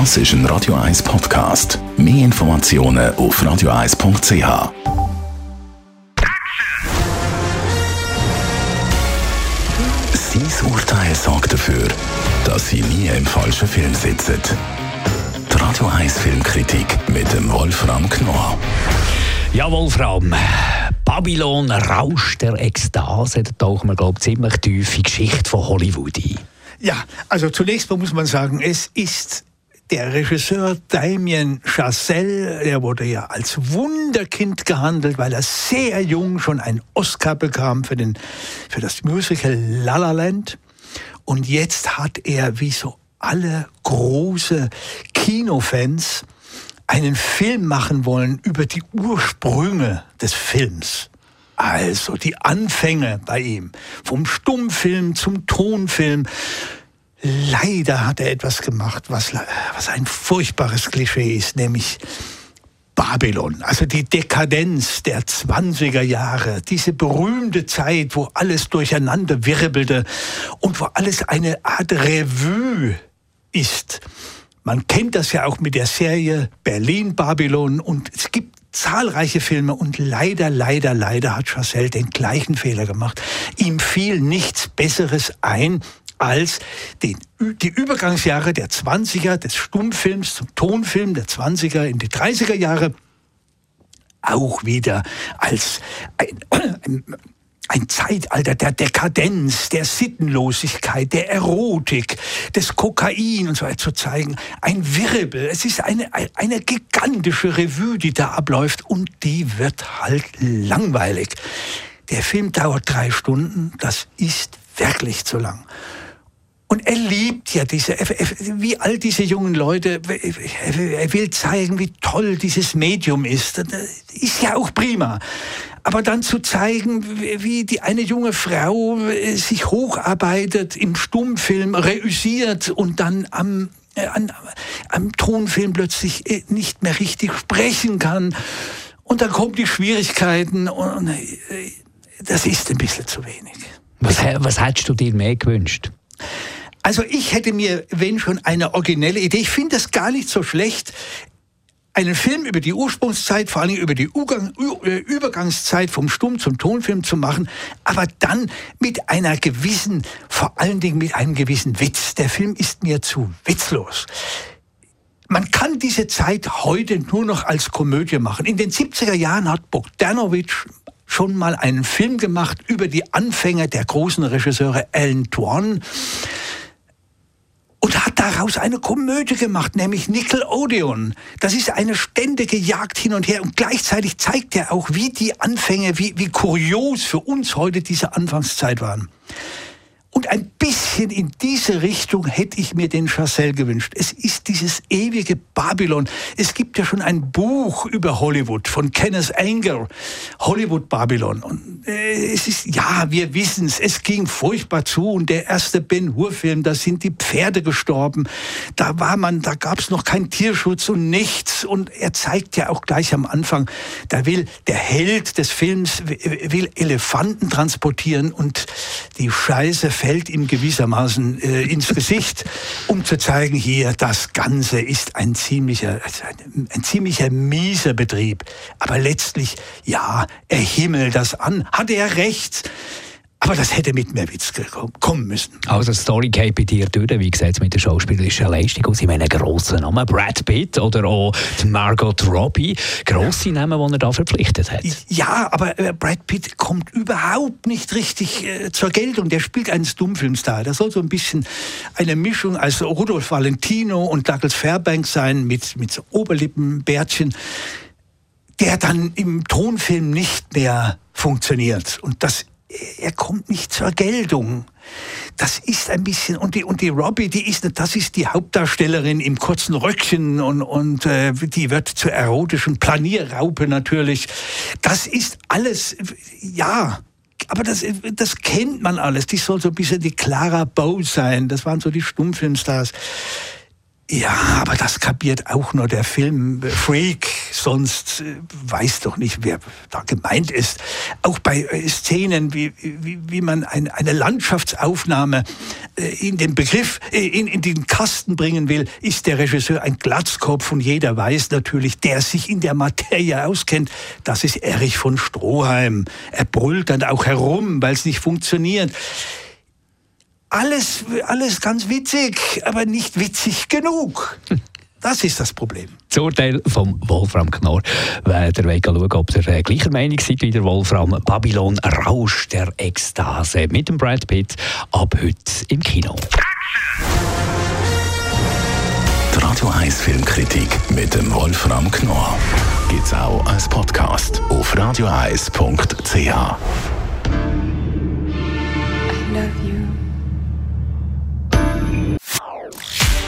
Das ist ein Radio 1 Podcast. Mehr Informationen auf radio1.ch. Sein Urteil sorgt dafür, dass Sie nie im falschen Film sitzen. Die Radio 1 Filmkritik mit dem Wolfram Knorr. Ja, Wolfram. Babylon, Rausch der Ekstase, da tauchen wir, glaube ich, ziemlich tief in die Geschichte von Hollywood ein. Ja, also zunächst mal muss man sagen, es ist der Regisseur Damien Chazelle, der wurde ja als Wunderkind gehandelt, weil er sehr jung schon einen Oscar bekam für, den, für das Musical La La Land. Und jetzt hat er, wie so alle große Kinofans, einen Film machen wollen über die Ursprünge des Films. Also die Anfänge bei ihm, vom Stummfilm zum Tonfilm. Leider hat er etwas gemacht, was, was ein furchtbares Klischee ist, nämlich Babylon, also die Dekadenz der 20er Jahre, diese berühmte Zeit, wo alles durcheinander wirbelte und wo alles eine Art Revue ist. Man kennt das ja auch mit der Serie Berlin Babylon und es gibt zahlreiche Filme und leider, leider, leider hat Chazelle den gleichen Fehler gemacht. Ihm fiel nichts Besseres ein, als den, die Übergangsjahre der 20er des Stummfilms zum Tonfilm der 20er in die 30er Jahre auch wieder als ein, ein ein Zeitalter der Dekadenz, der Sittenlosigkeit, der Erotik, des Kokain und so weiter zu zeigen. Ein Wirbel. Es ist eine, eine gigantische Revue, die da abläuft und die wird halt langweilig. Der Film dauert drei Stunden. Das ist wirklich zu lang. Und er liebt ja diese, wie all diese jungen Leute, er will zeigen, wie toll dieses Medium ist. Ist ja auch prima. Aber dann zu zeigen, wie die eine junge Frau äh, sich hocharbeitet im Stummfilm, reüssiert und dann am äh, an, am Tonfilm plötzlich äh, nicht mehr richtig sprechen kann. Und dann kommen die Schwierigkeiten und das ist ein bisschen zu wenig. Was, was hättest du dir mehr gewünscht? Also ich hätte mir, wenn schon, eine originelle Idee. Ich finde das gar nicht so schlecht einen Film über die Ursprungszeit, vor allem über die äh, Übergangszeit vom Stumm zum Tonfilm zu machen, aber dann mit einer gewissen, vor allen Dingen mit einem gewissen Witz. Der Film ist mir zu witzlos. Man kann diese Zeit heute nur noch als Komödie machen. In den 70er Jahren hat Bogdanovich schon mal einen Film gemacht über die Anfänge der großen Regisseure Alan Tuan daraus eine Komödie gemacht, nämlich Nickelodeon. Das ist eine ständige Jagd hin und her und gleichzeitig zeigt er auch, wie die Anfänge, wie, wie kurios für uns heute diese Anfangszeit waren. Und ein bisschen in diese Richtung hätte ich mir den Chazelle gewünscht. Es ist dieses ewige Babylon. Es gibt ja schon ein Buch über Hollywood von Kenneth Anger, Hollywood Babylon. Und äh, es ist, ja, wir wissen es, es ging furchtbar zu. Und der erste Ben Hur-Film, da sind die Pferde gestorben. Da war man, da gab es noch keinen Tierschutz und nichts. Und er zeigt ja auch gleich am Anfang, da will der Held des Films will Elefanten transportieren und die Scheiße fällt ihm gewissermaßen äh, ins Gesicht, um zu zeigen, hier, das Ganze ist ein ziemlicher, ein, ein ziemlicher mieser Betrieb. Aber letztlich, ja, er himmelt das an. Hat er recht? Aber das hätte mit mehr Witz kommen müssen. Also die Story geht bei dir durch. Wie sieht es mit der schauspielerischen Leistung aus? Ich meine, grossen Namen, Brad Pitt oder auch Margot Robbie. Grosse ja. Namen, die er da verpflichtet hat. Ja, aber äh, Brad Pitt kommt überhaupt nicht richtig äh, zur Geltung. Der spielt einen Stummfilmstar. Der soll so ein bisschen eine Mischung als Rudolf Valentino und Douglas Fairbanks sein mit, mit so Oberlippenbärtchen der dann im Tonfilm nicht mehr funktioniert. Und das er kommt nicht zur Geltung. Das ist ein bisschen und die und die Robbie, die ist das ist die Hauptdarstellerin im kurzen Röckchen und und äh, die wird zur erotischen Planierraupe natürlich. Das ist alles ja, aber das, das kennt man alles. Die soll so ein bisschen die Clara Bow sein. Das waren so die Stummfilmstars. Ja, aber das kapiert auch nur der Filmfreak. Sonst äh, weiß doch nicht, wer da gemeint ist. Auch bei äh, Szenen, wie, wie, wie man ein, eine Landschaftsaufnahme äh, in den Begriff, in, in den Kasten bringen will, ist der Regisseur ein Glatzkopf und jeder weiß natürlich, der sich in der Materie auskennt, das ist Erich von Stroheim. Er brüllt dann auch herum, weil es nicht funktioniert alles, alles ganz witzig, aber nicht witzig genug. Das ist das Problem. Das Urteil vom Wolfram Knorr. Wer der will schauen, ob ihr äh, gleicher Meinung seid wie der Wolfram. Babylon Rausch der Ekstase mit dem Brad Pitt ab heute im Kino. Die Radio 1 Filmkritik mit dem Wolfram Knorr gibt es auch als Podcast auf radioeis.ch. I love you.